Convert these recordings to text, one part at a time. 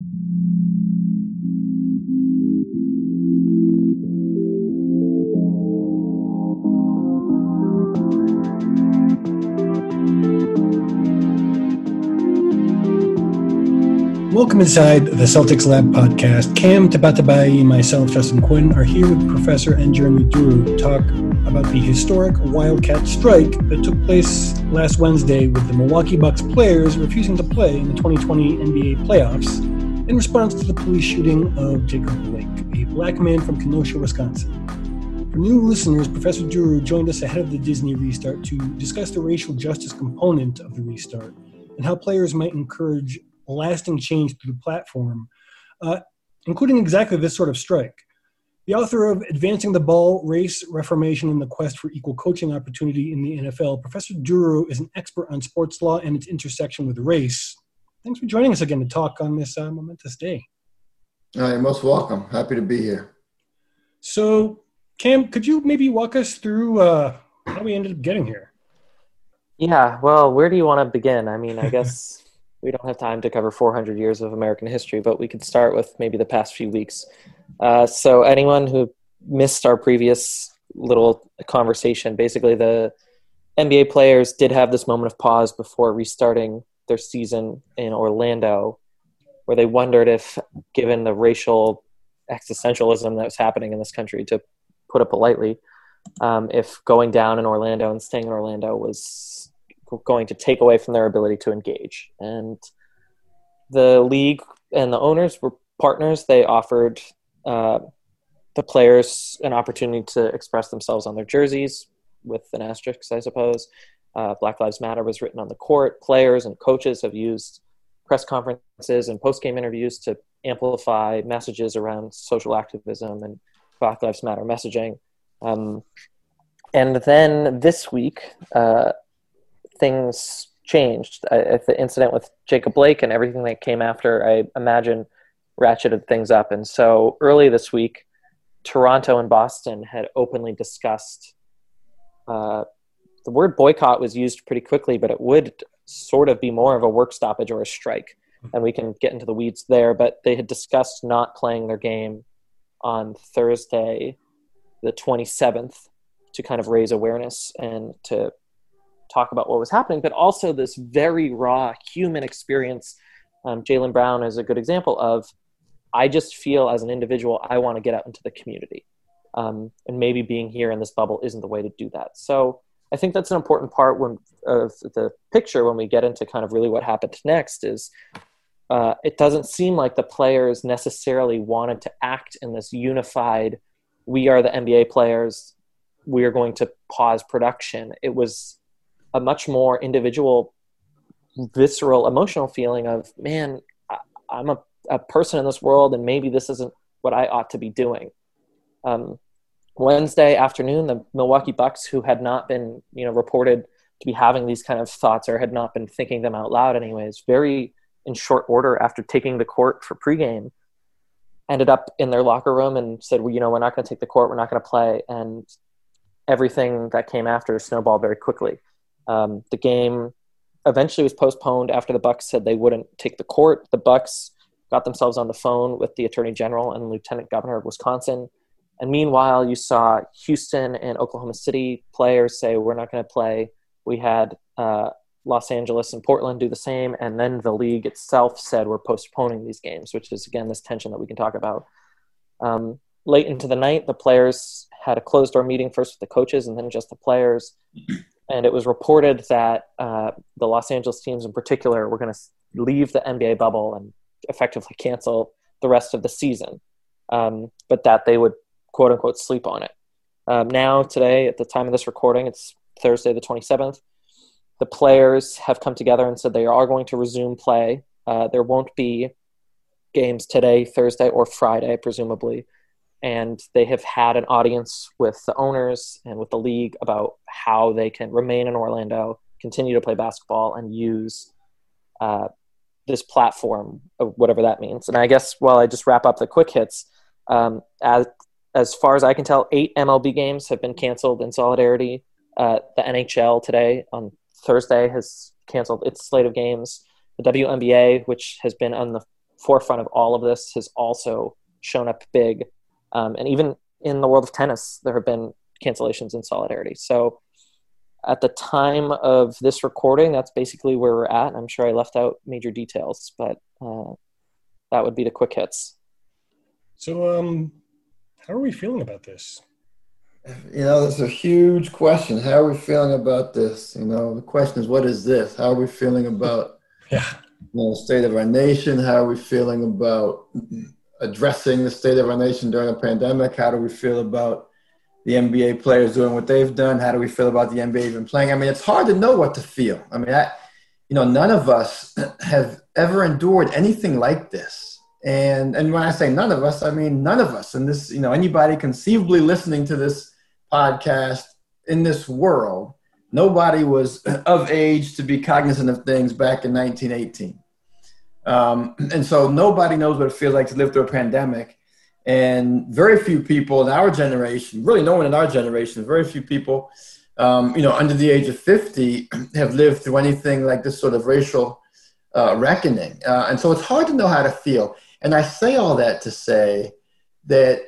Welcome inside the Celtics Lab podcast. Cam Tabatabai and myself, Justin Quinn, are here with Professor N. Jeremi Duru to talk about the historic Wildcat strike that took place last Wednesday with the Milwaukee Bucks players refusing to play in the 2020 NBA playoffs in response to the police shooting of Jacob Blake, a black man from Kenosha, Wisconsin. For new listeners, Professor Duru joined us ahead of the Disney restart to discuss the racial justice component of the restart and how players might encourage lasting change through the platform, uh, including exactly this sort of strike. The author of Advancing the Ball Race, Reformation, and the Quest for Equal Coaching Opportunity in the NFL, Professor Duru is an expert on sports law and its intersection with race. Thanks for joining us again to talk on this uh, momentous day. Uh, you're most welcome. Happy to be here. So, Cam, could you maybe walk us through uh, how we ended up getting here? Yeah, well, where do you want to begin? I mean, I guess we don't have time to cover 400 years of American history, but we could start with maybe the past few weeks. Uh, so, anyone who missed our previous little conversation, basically, the NBA players did have this moment of pause before restarting their season in Orlando, where they wondered if, given the racial existentialism that was happening in this country, to put it politely, um, if going down in Orlando and staying in Orlando was going to take away from their ability to engage. And the league and the owners were partners. They offered uh, the players an opportunity to express themselves on their jerseys with an asterisk, I suppose. Uh, Black Lives Matter was written on the court. Players and coaches have used press conferences and post game interviews to amplify messages around social activism and Black Lives Matter messaging. Um, and then this week, uh, things changed. I, the incident with Jacob Blake and everything that came after, I imagine, ratcheted things up. And so early this week, Toronto and Boston had openly discussed. Uh, the word boycott was used pretty quickly, but it would sort of be more of a work stoppage or a strike. And we can get into the weeds there. But they had discussed not playing their game on Thursday, the 27th, to kind of raise awareness and to talk about what was happening, but also this very raw human experience. Um, Jaylen Brown is a good example of I just feel as an individual, I want to get out into the community. Um, and maybe being here in this bubble isn't the way to do that. So I think that's an important part when, of the picture when we get into kind of really what happened next is uh, it doesn't seem like the players necessarily wanted to act in this unified we are the nba players we are going to pause production it was a much more individual, visceral, emotional feeling of, man, I, am a, a person in this world, and maybe this isn't what I ought to be doing. Um, Wednesday afternoon, the Milwaukee Bucks, who had not been, you know, reported to be having these kind of thoughts or had not been thinking them out loud, anyways, very in short order after taking the court for pregame, ended up in their locker room and said, well, you know, we're not going to take the court, we're not going to play. And everything that came after snowballed very quickly. Um, the game eventually was postponed after the Bucks said they wouldn't take the court. The Bucks got themselves on the phone with the Attorney General and Lieutenant Governor of Wisconsin. And meanwhile, you saw Houston and Oklahoma City players say, We're not going to play. We had uh, Los Angeles and Portland do the same. And then the league itself said, We're postponing these games, which is, again, this tension that we can talk about. Um, late into the night, the players had a closed door meeting first with the coaches and then just the players. And it was reported that uh, the Los Angeles teams in particular were going to leave the NBA bubble and effectively cancel the rest of the season, um, but that they would quote unquote sleep on it. Um, now, today, at the time of this recording, it's Thursday the 27th. The players have come together and said they are going to resume play. Uh, there won't be games today, Thursday, or Friday, presumably. And they have had an audience with the owners and with the league about how they can remain in Orlando, continue to play basketball, and use uh, this platform, whatever that means. And I guess while I just wrap up the quick hits, um, as far as I can tell, eight MLB games have been canceled in solidarity. Uh, the NHL today on Thursday has canceled its slate of games. The WNBA, which has been on the forefront of all of this, has also shown up big. Um, and even in the world of tennis, there have been cancellations in solidarity. So at the time of this recording, that's basically where we're at. I'm sure I left out major details, but uh, that would be the quick hits. So, um, how are we feeling about this? You know, that's a huge question. How are we feeling about this? You know, the question is, what is this? How are we feeling about yeah. you know, the state of our nation? How are we feeling about addressing the state of our nation during a pandemic? How do we feel about the NBA players doing what they've done? How do we feel about the NBA even playing? I mean, it's hard to know what to feel. I mean, I, you know, none of us have ever endured anything like this. And and when I say none of us, I mean none of us. And this, you know, anybody conceivably listening to this podcast in this world, nobody was of age to be cognizant of things back in 1918. Um, and so nobody knows what it feels like to live through a pandemic and very few people in our generation, really no one in our generation, very few people, um, you know, under the age of 50 have lived through anything like this sort of racial uh, reckoning. Uh, and so it's hard to know how to feel. And I say all that to say that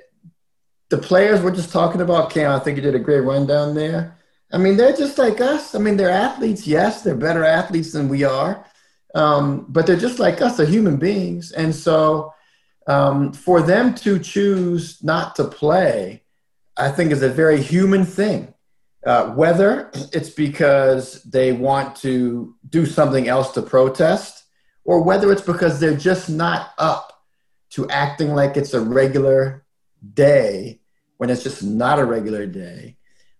the players we're just talking about, Cam, I think you did a great rundown there. I mean, they're just like us. I mean, they're athletes. Yes, they're better athletes than we are. Um, but they're just like us, they're human beings. And so, um, for them to choose not to play, I think is a very human thing. Uh, whether it's because they want to do something else to protest, or whether it's because they're just not up to acting like it's a regular day when it's just not a regular day.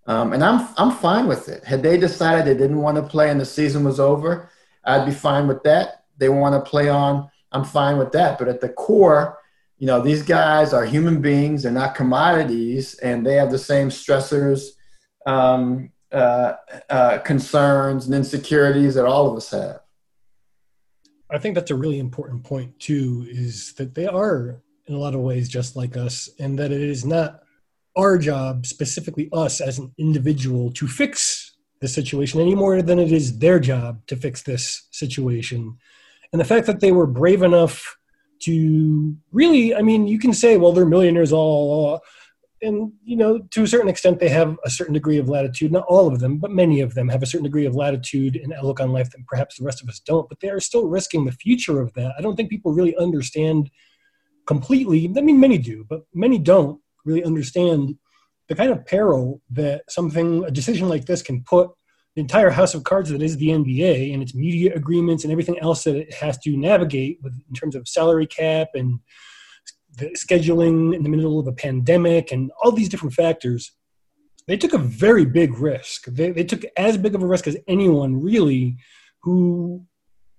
Um, and I'm, I'm fine with it. Had they decided they didn't want to play and the season was over, I'd be fine with that. They want to play on, I'm fine with that. But at the core, you know, these guys are human beings, they're not commodities, and they have the same stressors, um, uh, uh, concerns, and insecurities that all of us have. I think that's a really important point, too, is that they are, in a lot of ways, just like us, and that it is not our job, specifically us as an individual, to fix the situation any more than it is their job to fix this situation. And the fact that they were brave enough to really, I mean, you can say, well, they're millionaires all, and you know, to a certain extent, they have a certain degree of latitude. Not all of them, but many of them have a certain degree of latitude and outlook on life that perhaps the rest of us don't. But they are still risking the future of that. I don't think people really understand completely. I mean, many do, but many don't really understand the kind of peril that something, a decision like this, can put the entire house of cards that is the NBA and its media agreements and everything else that it has to navigate with in terms of salary cap and the scheduling in the middle of a pandemic and all these different factors. They took a very big risk. They, they took as big of a risk as anyone really who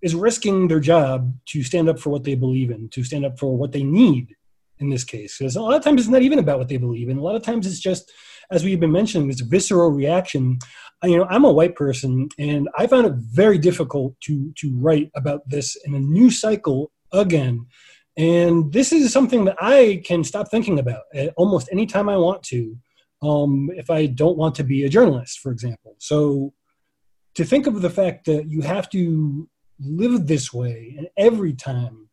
is risking their job to stand up for what they believe in, to stand up for what they need in this case. Because a lot of times it's not even about what they believe in. A lot of times it's just, as we've been mentioning, this visceral reaction you know i'm a white person and i found it very difficult to to write about this in a new cycle again And this is something that I can stop thinking about almost any time I want to, um, if I don't want to be a journalist, for example. So to think of the fact that you have to live this way, and every time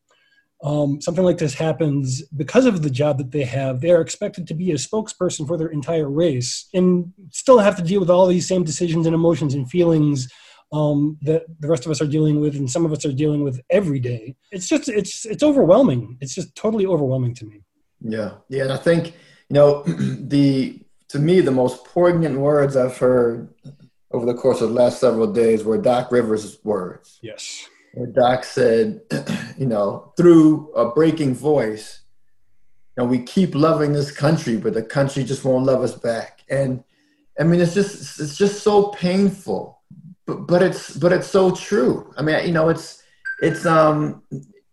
um, something like this happens, because of the job that they have, they are expected to be a spokesperson for their entire race and still have to deal with all these same decisions and emotions and feelings um, that the rest of us are dealing with, and some of us are dealing with every day. It's just it's it's overwhelming. It's just totally overwhelming to me. Yeah, yeah, and I think you know the to me the most poignant words I've heard over the course of the last several days were Doc Rivers' words. Yes, where Doc said, you know, through a breaking voice, you know, we keep loving this country, but the country just won't love us back. And I mean, it's just it's just so painful but, but it's but it's so true. I mean, you know, it's it's um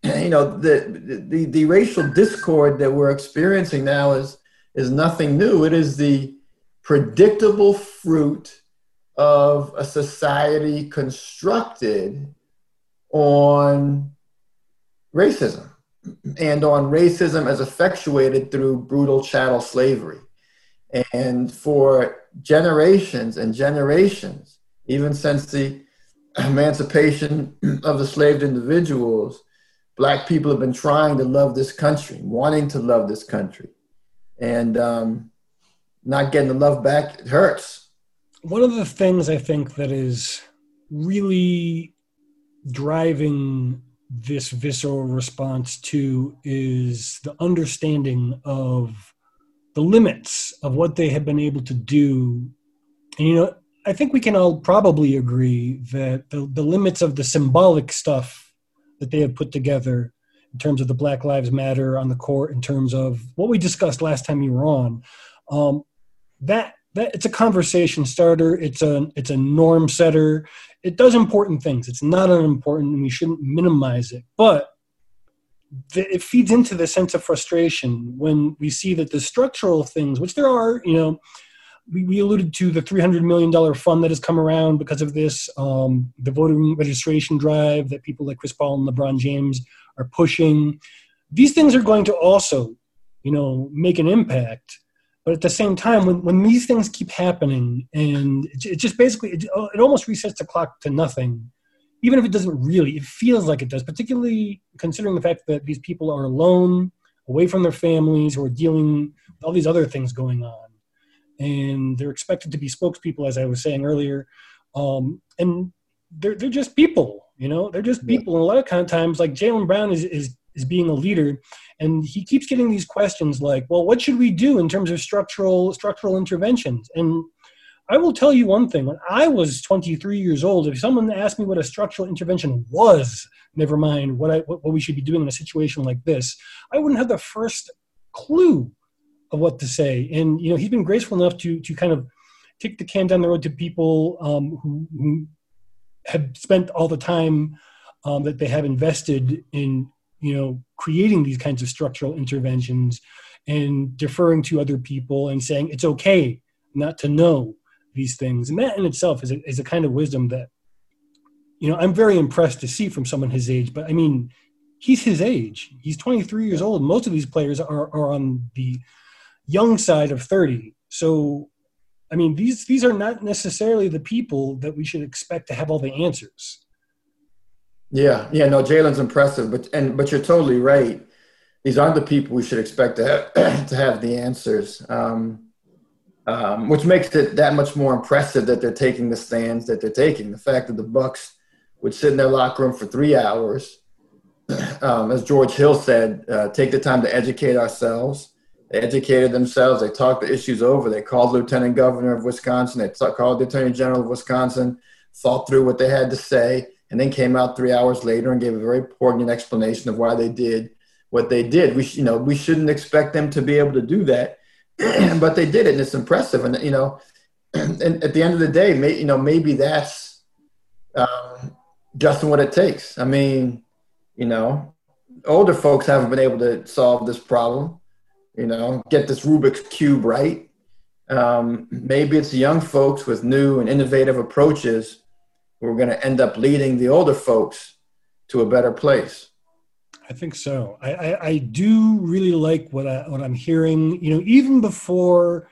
you know the, the the racial discord that we're experiencing now is is nothing new. It is the predictable fruit of a society constructed on racism and on racism as effectuated through brutal chattel slavery. And for generations and generations, even since the emancipation of the enslaved individuals, black people have been trying to love this country, wanting to love this country, and um, not getting the love back. It hurts. One of the things I think that is really driving this visceral response to is the understanding of the limits of what they have been able to do. And you know, I think we can all probably agree that the, the limits of the symbolic stuff that they have put together in terms of the Black Lives Matter on the court, in terms of what we discussed last time you were on, um, that that it's a conversation starter. It's a it's a norm setter. It does important things. It's not unimportant, and we shouldn't minimize it. But the, it feeds into the sense of frustration when we see that the structural things, which there are, you know, we, we alluded to the $300 million fund that has come around because of this, um, the voting registration drive that people like Chris Paul and LeBron James are pushing. These things are going to also, you know, make an impact. But at the same time, when, when these things keep happening and it, it just basically, it, it almost resets the clock to nothing, even if it doesn't really, it feels like it does, particularly considering the fact that these people are alone, away from their families, or dealing with all these other things going on and they're expected to be spokespeople, as I was saying earlier. Um, and they're they're just people, you know, they're just people. And a lot of kind of times, like Jaylen Brown is is is being a leader, and he keeps getting these questions like, "Well, what should we do in terms of structural structural interventions?" And I will tell you one thing: when I was 23 years old, if someone asked me what a structural intervention was, never mind what I what, what we should be doing in a situation like this, I wouldn't have the first clue of what to say. And you know, he's been graceful enough to to kind of kick the can down the road to people um, who, who, have spent all the time um, that they have invested in you know creating these kinds of structural interventions and deferring to other people and saying it's okay not to know these things. And that in itself is a, is a kind of wisdom that you know i'm very impressed to see from someone his age but i mean he's his age. He's 23 years old. Most of these players are, are on the young side of 30. So, I mean, these these are not necessarily the people that we should expect to have all the answers. Yeah, yeah, no, Jaylen's impressive, but and but you're totally right. These aren't the people we should expect to have, to have the answers, um, um, which makes it that much more impressive that they're taking the stands that they're taking. The fact that the Bucks would sit in their locker room for three hours, um, as George Hill said, uh, take the time to educate ourselves they educated themselves. They talked the issues over. They called Lieutenant Governor of Wisconsin. They t- called the Attorney General of Wisconsin, thought through what they had to say, and then came out three hours later and gave a very poignant explanation of why they did what they did. We, sh- you know, we shouldn't expect them to be able to do that, but they did it, and it's impressive. And you know, and at the end of the day, may, you know, maybe that's um, just what it takes. I mean, you know, older folks haven't been able to solve this problem you know, get this Rubik's Cube right. Um, maybe it's young folks with new and innovative approaches who are going to end up leading the older folks to a better place. I think so. I, I, I, do really like what I what I'm hearing. You know, even before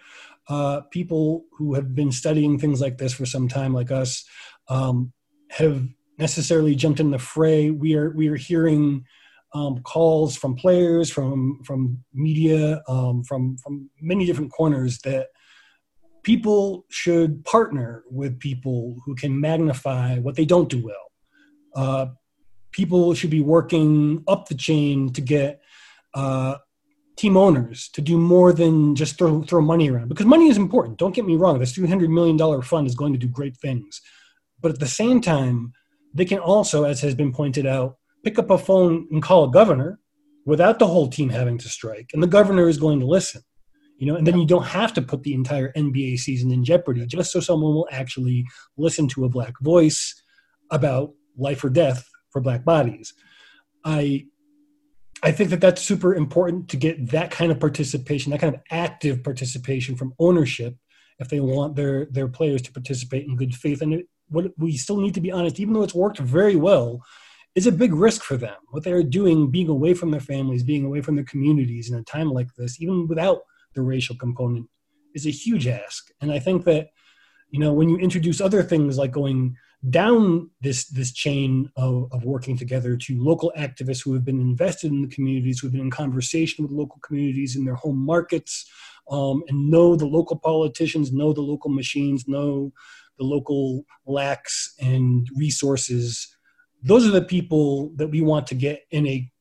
uh, people who have been studying things like this for some time, like us, um, have necessarily jumped in the fray. We are we are hearing um, calls from players, from from media, um, from from many different corners that people should partner with people who can magnify what they don't do well. Uh, people should be working up the chain to get uh, team owners to do more than just throw, throw money around because money is important. Don't get me wrong. This $300 million fund is going to do great things. But at the same time, they can also, as has been pointed out, pick up a phone and call a governor without the whole team having to strike. And the governor is going to listen you know and then you don't have to put the entire nba season in jeopardy just so someone will actually listen to a black voice about life or death for black bodies i i think that that's super important to get that kind of participation that kind of active participation from ownership if they want their their players to participate in good faith and it, what we still need to be honest even though it's worked very well is a big risk for them what they're doing being away from their families being away from their communities in a time like this even without the racial component is a huge ask. And I think that, you know, when you introduce other things like going down this this chain of, of working together to local activists who have been invested in the communities, who have been in conversation with local communities in their home markets, um, and know the local politicians, know the local machines, know the local lacks and resources. Those are the people that we want to get in a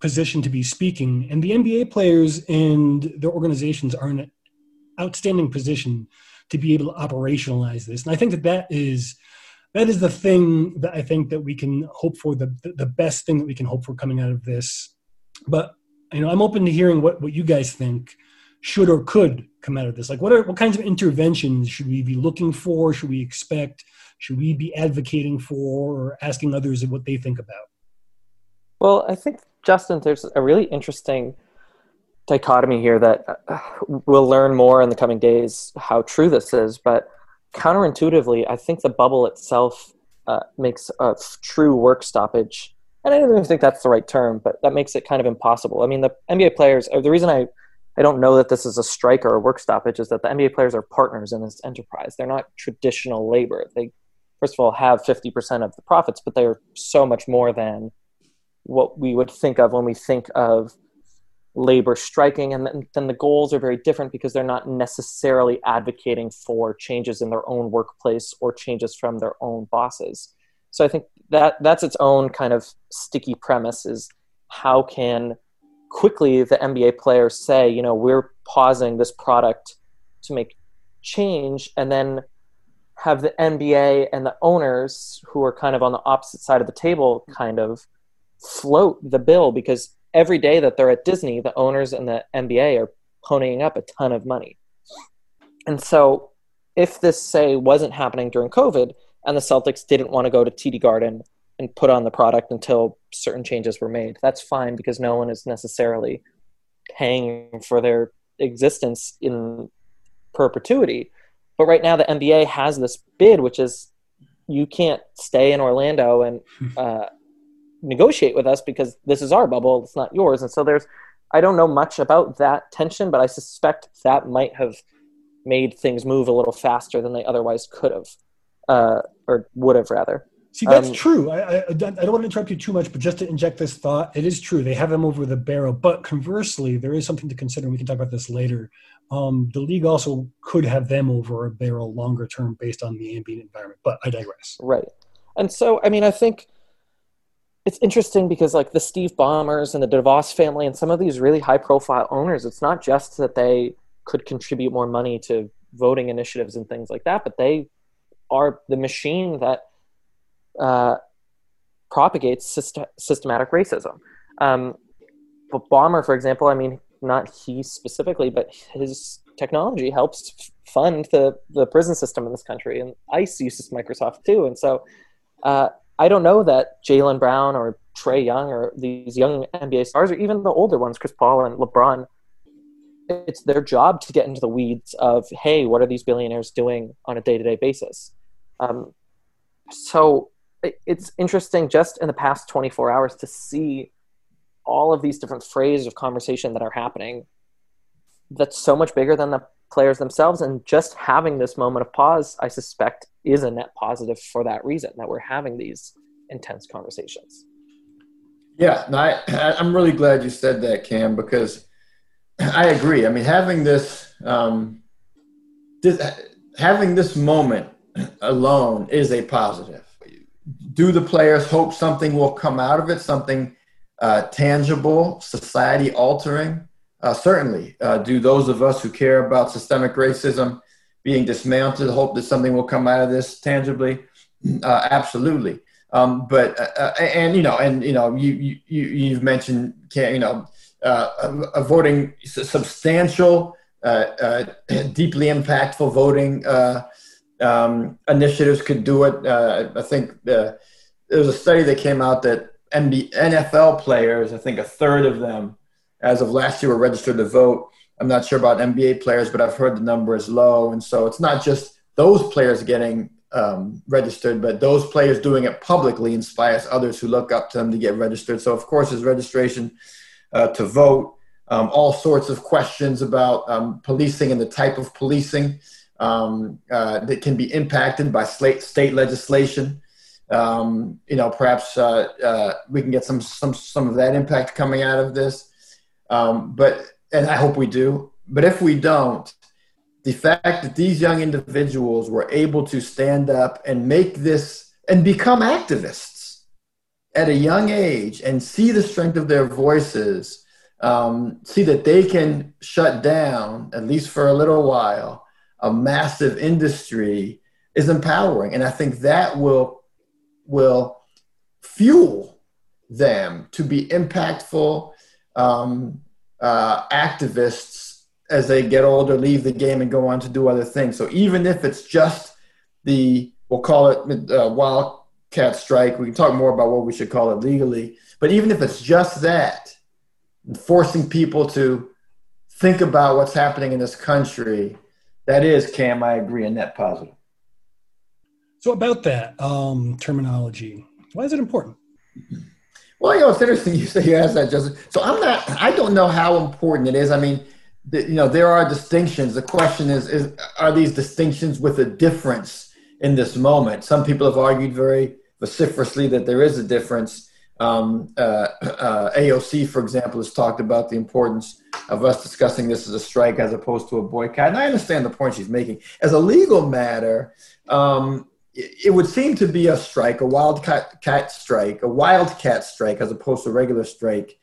position to be speaking. And the NBA players and their organizations are in an outstanding position to be able to operationalize this. And I think that that is that is the thing that I think that we can hope for the the best thing that we can hope for coming out of this. But you know, I'm open to hearing what what you guys think should or could come out of this. Like, what are what kinds of interventions should we be looking for? Should we expect? Should we be advocating for or asking others what they think about? Well, I think Justin, there's a really interesting dichotomy here that uh, we'll learn more in the coming days how true this is. But counterintuitively, I think the bubble itself uh, makes a true work stoppage. And I don't even think that's the right term, but that makes it kind of impossible. I mean, the NBA players, the reason I, I don't know that this is a strike or a work stoppage is that the NBA players are partners in this enterprise. They're not traditional labor. They, first of all, have 50% of the profits, but they're so much more than what we would think of when we think of labor striking. And then, then, the goals are very different because they're not necessarily advocating for changes in their own workplace or changes from their own bosses. So i think that that's its own kind of sticky premise is how can quickly the nba players say you know we're pausing this product to make change and then have the nba and the owners who are kind of on the opposite side of the table kind of float the bill because every day that they're at Disney, the owners and the NBA are ponying up a ton of money. And so, if this, say, wasn't happening during COVID and the Celtics didn't want to go to TD Garden and put on the product until certain changes were made, that's fine because no one is necessarily paying for their existence in perpetuity. But right now, the NBA has this bid, which is you can't stay in Orlando and uh, negotiate with us because this is our bubble, it's not yours. And so there's, I don't know much about that tension, but I suspect that might have made things move a little faster than they otherwise could have, uh, or would have rather. See, that's um, true. I, I, I, don't want to interrupt you too much, but just to inject this thought, it is true. They have them over the barrel. But conversely, there is something to consider, and we can talk about this later. Um, the league also could have them over a barrel longer term based on the ambient environment. But I digress. Right. And so, I mean, I think it's interesting because like the Steve Ballmers and the DeVos family and some of these really high profile owners, it's not just that they could contribute more money to voting initiatives and things like that, but they are the machine that uh, propagates syst- systematic racism. Um, but Ballmer, for example, I mean, not he specifically, but his technology helps fund the, the prison system in this country, and ICE uses Microsoft too. And so, uh, I don't know that Jaylen Brown or Trae Young or these young NBA stars or even the older ones, Chris Paul and LeBron, it's their job to get into the weeds of, hey, what are these billionaires doing on a day to day basis? Um, so it's interesting just in the past 24 hours to see all of these different phrases of conversation that are happening that's so much bigger than the players themselves. And just having this moment of pause i suspect is a net positive for that reason that we're having these intense conversations. Yeah no, I, i'm really glad you said that cam because i agree. I mean having this um, this having this moment alone is a positive. Do the players hope something will come out of it something uh, tangible society altering uh, certainly. Uh, do those of us who care about systemic racism being dismantled hope that something will come out of this tangibly? Uh, absolutely. Um, but uh, uh, and you know and you know you you you've mentioned you know voting substantial, deeply impactful voting um, initiatives could do it. I think there was a study that came out that NFL players, I think a third of them as of last year were registered to vote. I'm not sure about NBA players, but I've heard the number is low. And so it's not just those players getting um, registered, but those players doing it publicly inspires others who look up to them to get registered. So, of course, there's registration uh, to vote, um, all sorts of questions about um, policing and the type of policing um, uh, that can be impacted by state legislation. Um, you know, perhaps uh, uh, we can get some, some, some of that impact coming out of this. Um, but and I hope we do. But if we don't, the fact that these young individuals were able to stand up and make this and become activists at a young age and see the strength of their voices, um, see that they can shut down, at least for a little while, a massive industry is empowering. And I think that will will fuel them to be impactful um, uh, activists as they get older leave the game and go on to do other things. So even if it's just the we'll call it uh, wildcat strike, we can talk more about what we should call it legally. But even if it's just that, forcing people to think about what's happening in this country, that is, Cam, I agree, a net positive. So about that um, terminology, why is it important? Well, you know, it's interesting you say you asked that, Justin. So I'm not. I don't know how important it is. I mean, the, you know, there are distinctions. The question is, is are these distinctions with a difference in this moment? Some people have argued very vociferously that there is a difference. Um, uh, uh, AOC, for example, has talked about the importance of us discussing this as a strike as opposed to a boycott. And I understand the point she's making. As a legal matter, um, it would seem to be a strike, a wildcat cat strike, a wildcat strike, as opposed to a regular strike,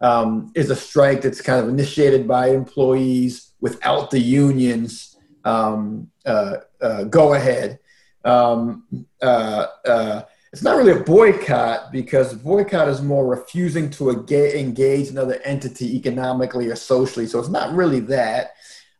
um, is a strike that's kind of initiated by employees without the unions um, uh, uh, go ahead. Um, uh, uh it's not really a boycott because boycott is more refusing to engage another entity economically or socially. So it's not really that.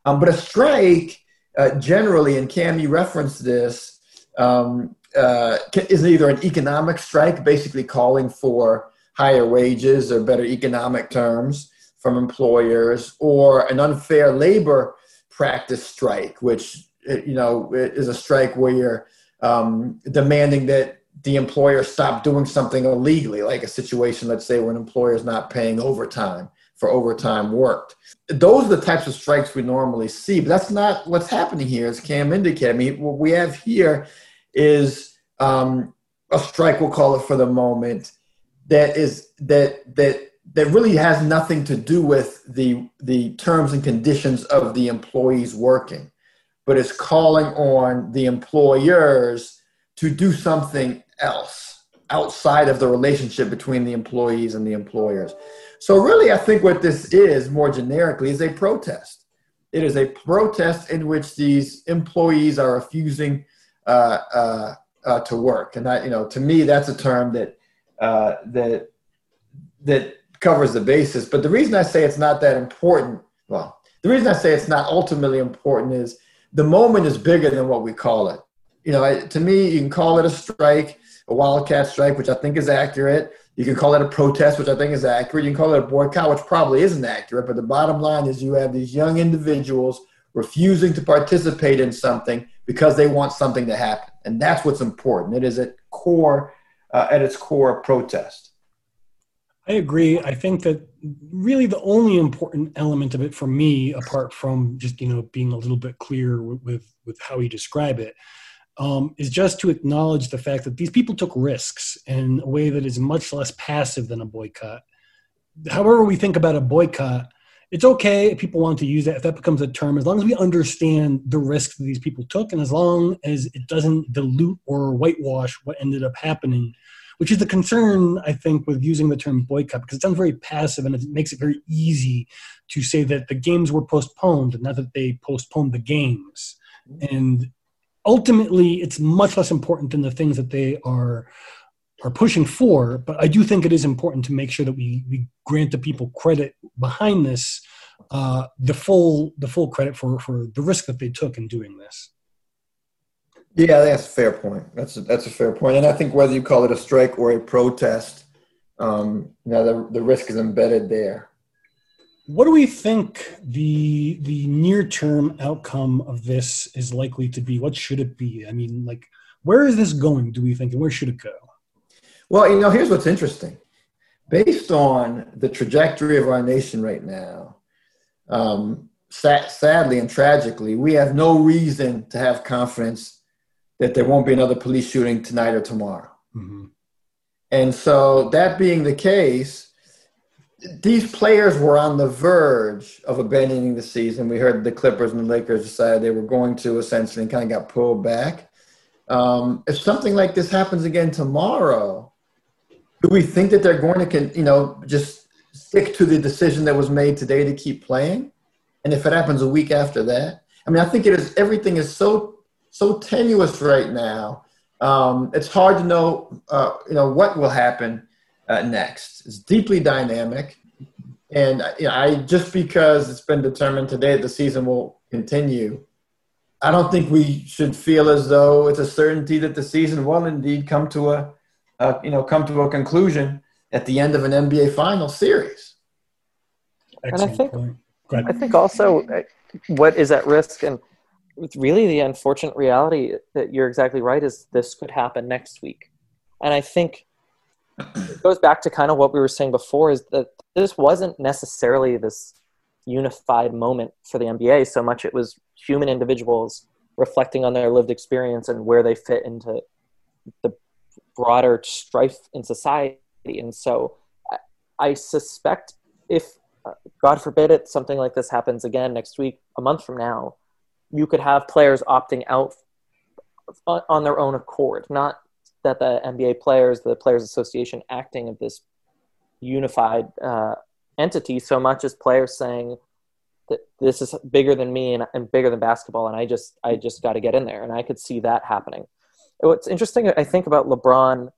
Um, but a strike, uh, generally, and Cam, you referenced this, um, uh, is either an economic strike, basically calling for higher wages or better economic terms from employers, or an unfair labor practice strike, which uh, you know is a strike where you're um, demanding that the employer stop doing something illegally, like a situation, let's say, where an employer is not paying overtime for overtime worked. Those are the types of strikes we normally see, but that's not what's happening here, as Cam indicated. I mean, what we have here is um, a strike, we'll call it for the moment, that is that that that really has nothing to do with the the terms and conditions of the employees working, but is calling on the employers to do something else outside of the relationship between the employees and the employers. So, really, I think what this is more generically is a protest. It is a protest in which these employees are refusing uh, uh, uh, to work, and you know, to me, that's a term that uh, that that covers the basis. But the reason I say it's not that important, well, the reason I say it's not ultimately important is the moment is bigger than what we call it. You know, to me, you can call it a strike, a wildcat strike, which I think is accurate. You can call it a protest, which I think is accurate. You can call it a boycott, which probably isn't accurate. But the bottom line is you have these young individuals refusing to participate in something because they want something to happen. And that's what's important. It is at core, uh, at its core, a protest. I agree. I think that really the only important element of it for me, apart from just you know being a little bit clear with with, with how you describe it, um, is just to acknowledge the fact that these people took risks in a way that is much less passive than a boycott. However, we think about a boycott, it's okay if people want to use that, if that becomes a term, as long as we understand the risks that these people took and as long as it doesn't dilute or whitewash what ended up happening, which is the concern, I think, with using the term boycott, because it sounds very passive and it makes it very easy to say that the games were postponed, and not that they postponed the games. And ultimately it's much less important than the things that they are are pushing for but i do think it is important to make sure that we we grant the people credit behind this uh, the full the full credit for for the risk that they took in doing this. Yeah that's a fair point. That's a, that's a fair point. And i think whether you call it a strike or a protest um, you know, the, the risk is embedded there what do we think the the near term outcome of this is likely to be? What should it be? I mean, like, where is this going? Do we think, and where should it go? Well, you know, here's what's interesting. Based on the trajectory of our nation right now, um, sadly and tragically, we have no reason to have confidence that there won't be another police shooting tonight or tomorrow. Mm-hmm. And so, that being the case, these players were on the verge of abandoning the season. We heard the Clippers and the Lakers decided they were going to essentially and kind of got pulled back. Um, if something like this happens again tomorrow, do we think that they're going to, can you know, just stick to the decision that was made today to keep playing? And if it happens a week after that, I mean, I think it is. Everything is so so tenuous right now. Um, it's hard to know, uh, you know, what will happen uh, next. It's deeply dynamic, and you know, I just because it's been determined today that the season will continue, I don't think we should feel as though it's a certainty that the season will indeed come to a, uh, you know, come to a conclusion at the end of an NBA final series. Excellent and I think, I think also uh, what is at risk and really the unfortunate reality that you're exactly right is this could happen next week. And I think it goes back to kind of what we were saying before is that this wasn't necessarily this unified moment for the NBA so much it was human individuals reflecting on their lived experience and where they fit into the broader strife in society. And so I, suspect if uh, god forbid it something like this happens again next week a month from now you could have players opting out on their own accord not that the NBA players, the Players Association, acting of this unified uh, entity so much as players saying that this is bigger than me and, and bigger than basketball, and I just I just got to get in there, and I could see that happening. What's interesting, I think, about LeBron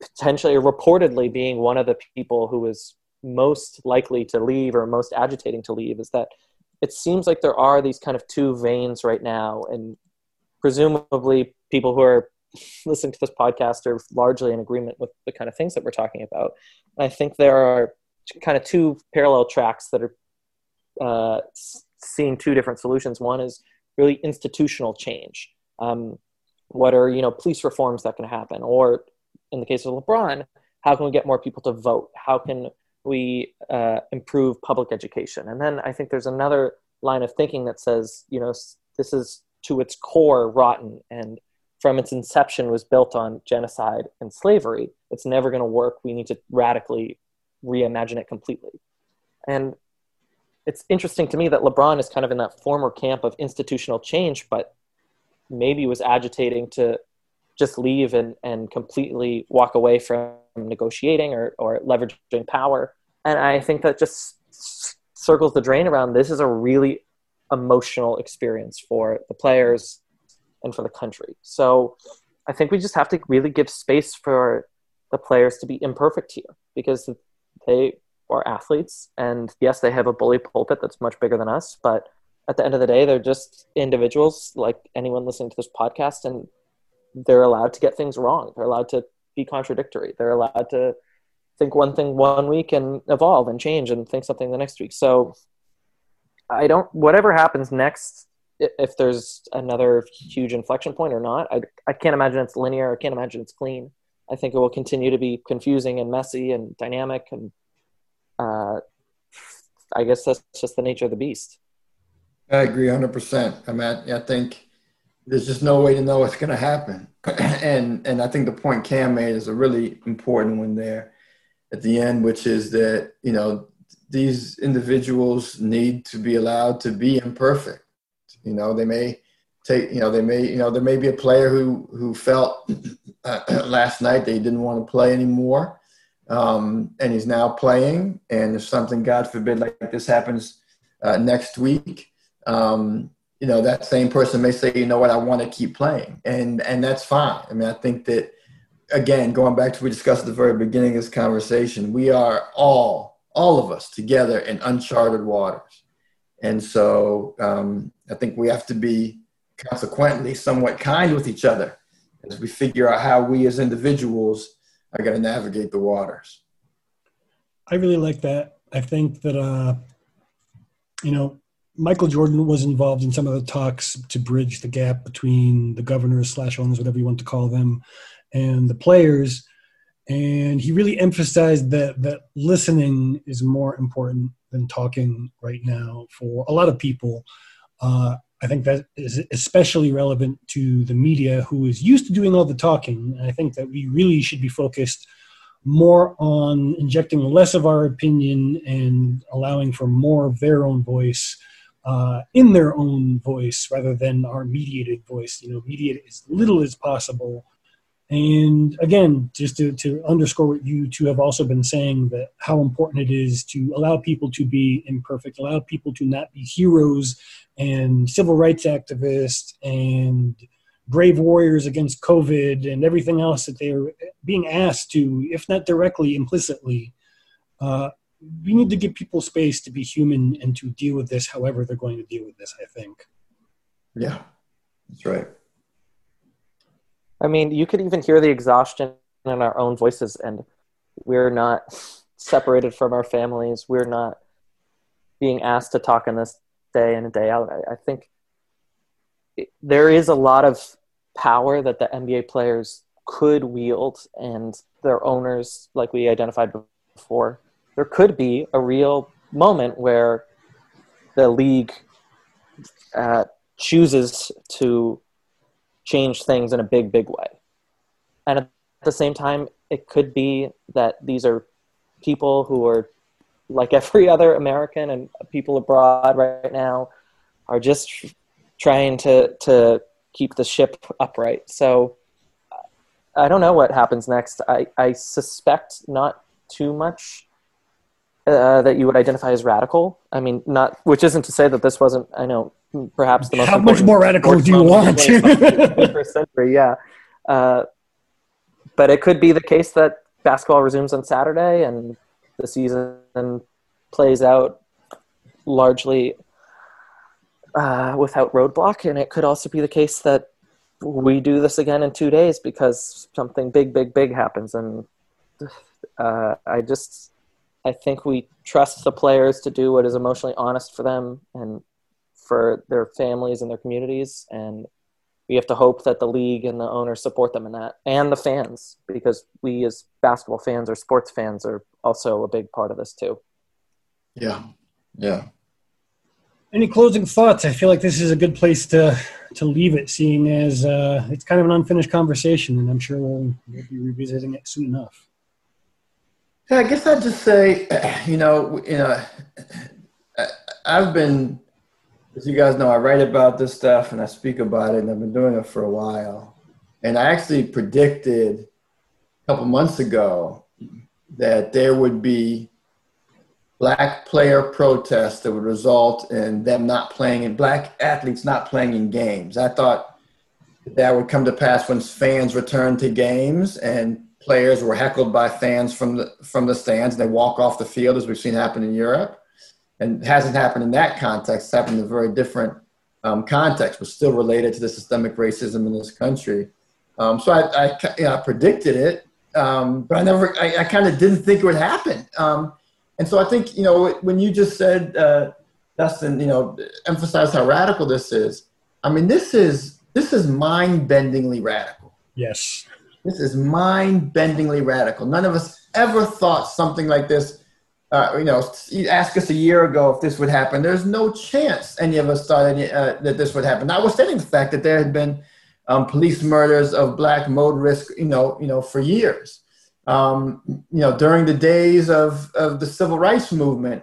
potentially or reportedly being one of the people who is most likely to leave or most agitating to leave is that it seems like there are these kind of two veins right now, and presumably people who are listening to this podcast are largely in agreement with the kind of things that we're talking about. And I think there are kind of two parallel tracks that are uh, seeing two different solutions. One is really institutional change. Um, what are you know police reforms that can happen, or in the case of LeBron, how can we get more people to vote? How can we uh, improve public education? And then I think there's another line of thinking that says, you know, this is to its core rotten and from its inception was built on genocide and slavery. It's never going to work. We need to radically reimagine it completely. And it's interesting to me that LeBron is kind of in that former camp of institutional change, but maybe was agitating to just leave and, and completely walk away from negotiating or, or leveraging power. And I think that just circles the drain around this is a really emotional experience for the players and for the country. So I think we just have to really give space for the players to be imperfect here because they are athletes and yes they have a bully pulpit that's much bigger than us but at the end of the day they're just individuals like anyone listening to this podcast and they're allowed to get things wrong. They're allowed to be contradictory. They're allowed to think one thing one week and evolve and change and think something the next week. So i don't whatever happens next if there's another huge inflection point or not. I, I can't imagine it's linear. I can't imagine it's clean. I think it will continue to be confusing and messy and dynamic, and uh, I guess that's just the nature of the beast. I agree 100%. I mean, I, I think there's just no way to know what's going to happen. and and I think the point Cam made is a really important one there at the end, which is that, you know, these individuals need to be allowed to be imperfect. You know, they may take, you know, they may, you know, there may be a player who who felt uh, last night they didn't want to play anymore, um, and he's now playing. And if something, God forbid, like this happens uh, next week, um, you know, that same person may say, you know what, I want to keep playing, and and that's fine. I mean, I think that again, going back to what we discussed at the very beginning of this conversation, we are all, all of us together in uncharted waters. And so um, I think we have to be consequently somewhat kind with each other as we figure out how we as individuals are going to navigate the waters. I really like that. I think that, uh, you know, Michael Jordan was involved in some of the talks to bridge the gap between the governors slash owners, whatever you want to call them, and the players. And he really emphasized that that listening is more important than talking right now for a lot of people. Uh, I think that is especially relevant to the media who is used to doing all the talking. I think that we really should be focused more on injecting less of our opinion and allowing for more of their own voice uh, in their own voice rather than our mediated voice. You know, mediate as little as possible and again, just to, to underscore what you two have also been saying, that how important it is to allow people to be imperfect, allow people to not be heroes and civil rights activists and brave warriors against COVID and everything else that they're being asked to, if not directly, implicitly. Uh, we need to give people space to be human and to deal with this however they're going to deal with this, I think. Yeah, that's right. I mean, you could even hear the exhaustion in our own voices, and we're not separated from our families. We're not being asked to talk in this day in and day out. I, I think there is a lot of power that the NBA players could wield, and their owners, like we identified before, there could be a real moment where the league uh, chooses to change things in a big, big way. And at the same time, it could be that these are people who are like every other American and people abroad right now are just trying to to keep the ship upright. So I don't know what happens next. I, I suspect not too much uh, that you would identify as radical. I mean, not which isn't to say that this wasn't. I know perhaps the most. How much more radical do you want? century, yeah. Uh, but it could be the case that basketball resumes on Saturday and the season plays out largely uh, without roadblock, and it could also be the case that we do this again in two days because something big, big, big happens, and uh, I just I think we trust the players to do what is emotionally honest for them and for their families and their communities and we have to hope that the league and the owners support them in that and the fans because we as basketball fans or sports fans are also a big part of this too. Yeah. Yeah. Any closing thoughts? I feel like this is a good place to to leave it seeing as uh, it's kind of an unfinished conversation and i'm sure we'll, we'll be revisiting it soon enough. Yeah i guess i'd just say you know you know i've been as you guys know, I write about this stuff and I speak about it, and I've been doing it for a while. And I actually predicted a couple months ago that there would be black player protests that would result in them not playing in black athletes not playing in games. I thought that would come to pass when fans returned to games and players were heckled by fans from the from the stands and they walk off the field as we've seen happen in Europe and hasn't happened in that context. It's happened in a very different um, context, but still related to the systemic racism in this country. Um, so I, I, you know, I, predicted it, um, but I never, I, I kind of didn't think it would happen. Um, and so I think, you know, when you just said, uh, Dustin, you know, emphasize how radical this is. I mean, this is this is mind-bendingly radical. Yes. This is mind-bendingly radical. None of us ever thought something like this. Uh, you know, you ask us a year ago if this would happen. There's no chance any of us thought any, uh, that this would happen. Notwithstanding the fact that there had been um, police murders of black motorists, you know, you know, for years. Um, you know, during the days of, of the civil rights movement,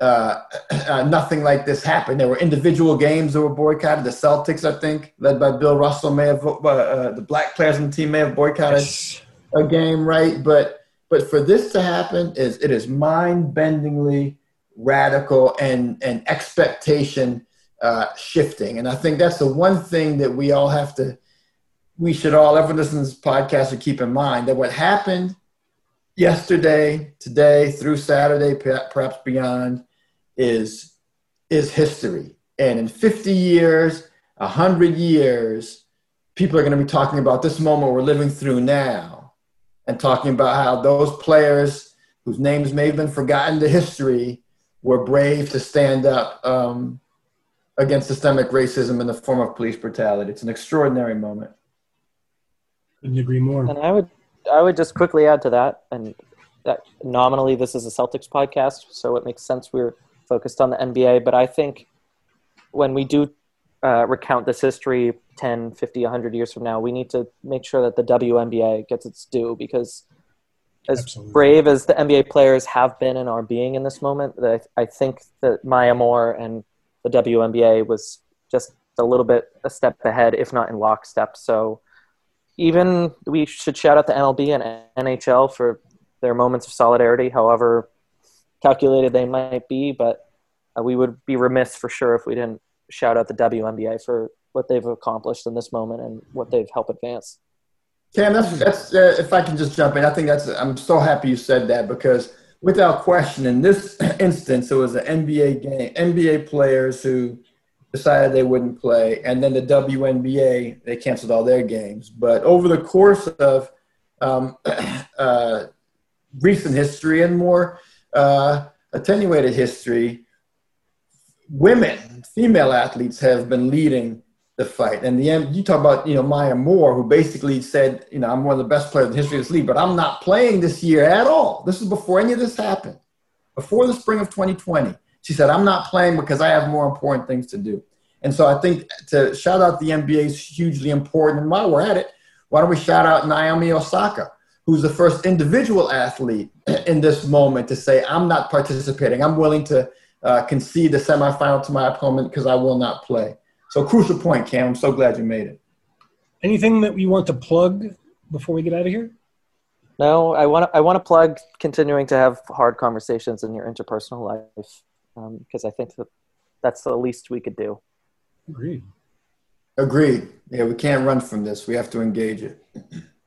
uh, uh, nothing like this happened. There were individual games that were boycotted. The Celtics, I think, led by Bill Russell, may have uh, uh, the black players on the team may have boycotted yes. a game, right? But but for this to happen, is it is mind-bendingly radical and and expectation uh, shifting. And I think that's the one thing that we all have to, we should all ever listen to this podcast and keep in mind that what happened yesterday, today, through Saturday, perhaps beyond, is is history. And in 50 years, 100 years, people are going to be talking about this moment we're living through now and talking about how those players whose names may have been forgotten to history were brave to stand up um, against systemic racism in the form of police brutality. It's an extraordinary moment. Couldn't agree more. And I would, I would just quickly add to that, and that nominally this is a Celtics podcast, so it makes sense we're focused on the NBA. But I think when we do uh, recount this history 10, 50, 100 years from now, we need to make sure that the WNBA gets its due because as Absolutely. brave as the NBA players have been and are being in this moment, I, I think that Maya Moore and the WNBA was just a little bit a step ahead, if not in lockstep. So even we should shout out the MLB and NHL for their moments of solidarity, however calculated they might be. But uh, we would be remiss for sure if we didn't shout out the WNBA for what they've accomplished in this moment and what they've helped advance. Cam, that's that's uh, if I can just jump in, I think that's I'm so happy you said that because without question, in this instance, it was an NBA game, NBA players who decided they wouldn't play, and then the WNBA they canceled all their games. But over the course of um, uh, recent history and more uh, attenuated history, women, female athletes have been leading the fight. And the end, you talk about, you know, Maya Moore, who basically said, you know, I'm one of the best players in the history of this league, but I'm not playing this year at all. This is before any of this happened. Before the spring of 2020, she said, I'm not playing because I have more important things to do. And so I think to shout out the NBA is hugely important. And while we're at it, why don't we shout out Naomi Osaka, who's the first individual athlete in this moment to say, I'm not participating. I'm willing to uh, concede the semifinal to my opponent because I will not play. So crucial point, Cam. I'm so glad you made it. Anything that we want to plug before we get out of here? No, I want to. I want to plug continuing to have hard conversations in your interpersonal life because um, I think that that's the least we could do. Agreed. Agreed. Yeah, we can't run from this. We have to engage it.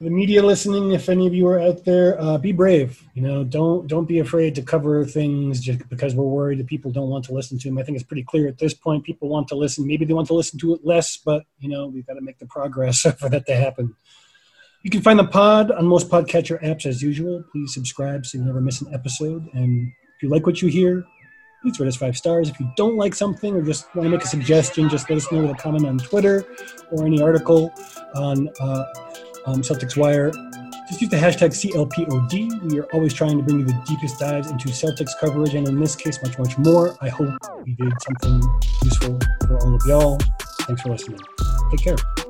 the media listening, if any of you are out there, uh, be brave. You know, don't don't be afraid to cover things just because we're worried that people don't want to listen to them. I think it's pretty clear at this point. People want to listen. Maybe they want to listen to it less, but you know, we've got to make the progress for that to happen. You can find the pod on most podcatcher apps as usual. Please subscribe so you never miss an episode. And if you like what you hear, please rate us five stars. If you don't like something or just want to make a suggestion, just let us know with a comment on Twitter or any article on. Uh, um, Celtics Wire. Just use the hashtag CLPOD. We are always trying to bring you the deepest dives into Celtics coverage, and in this case, much, much more. I hope we did something useful for all of y'all. Thanks for listening. Take care.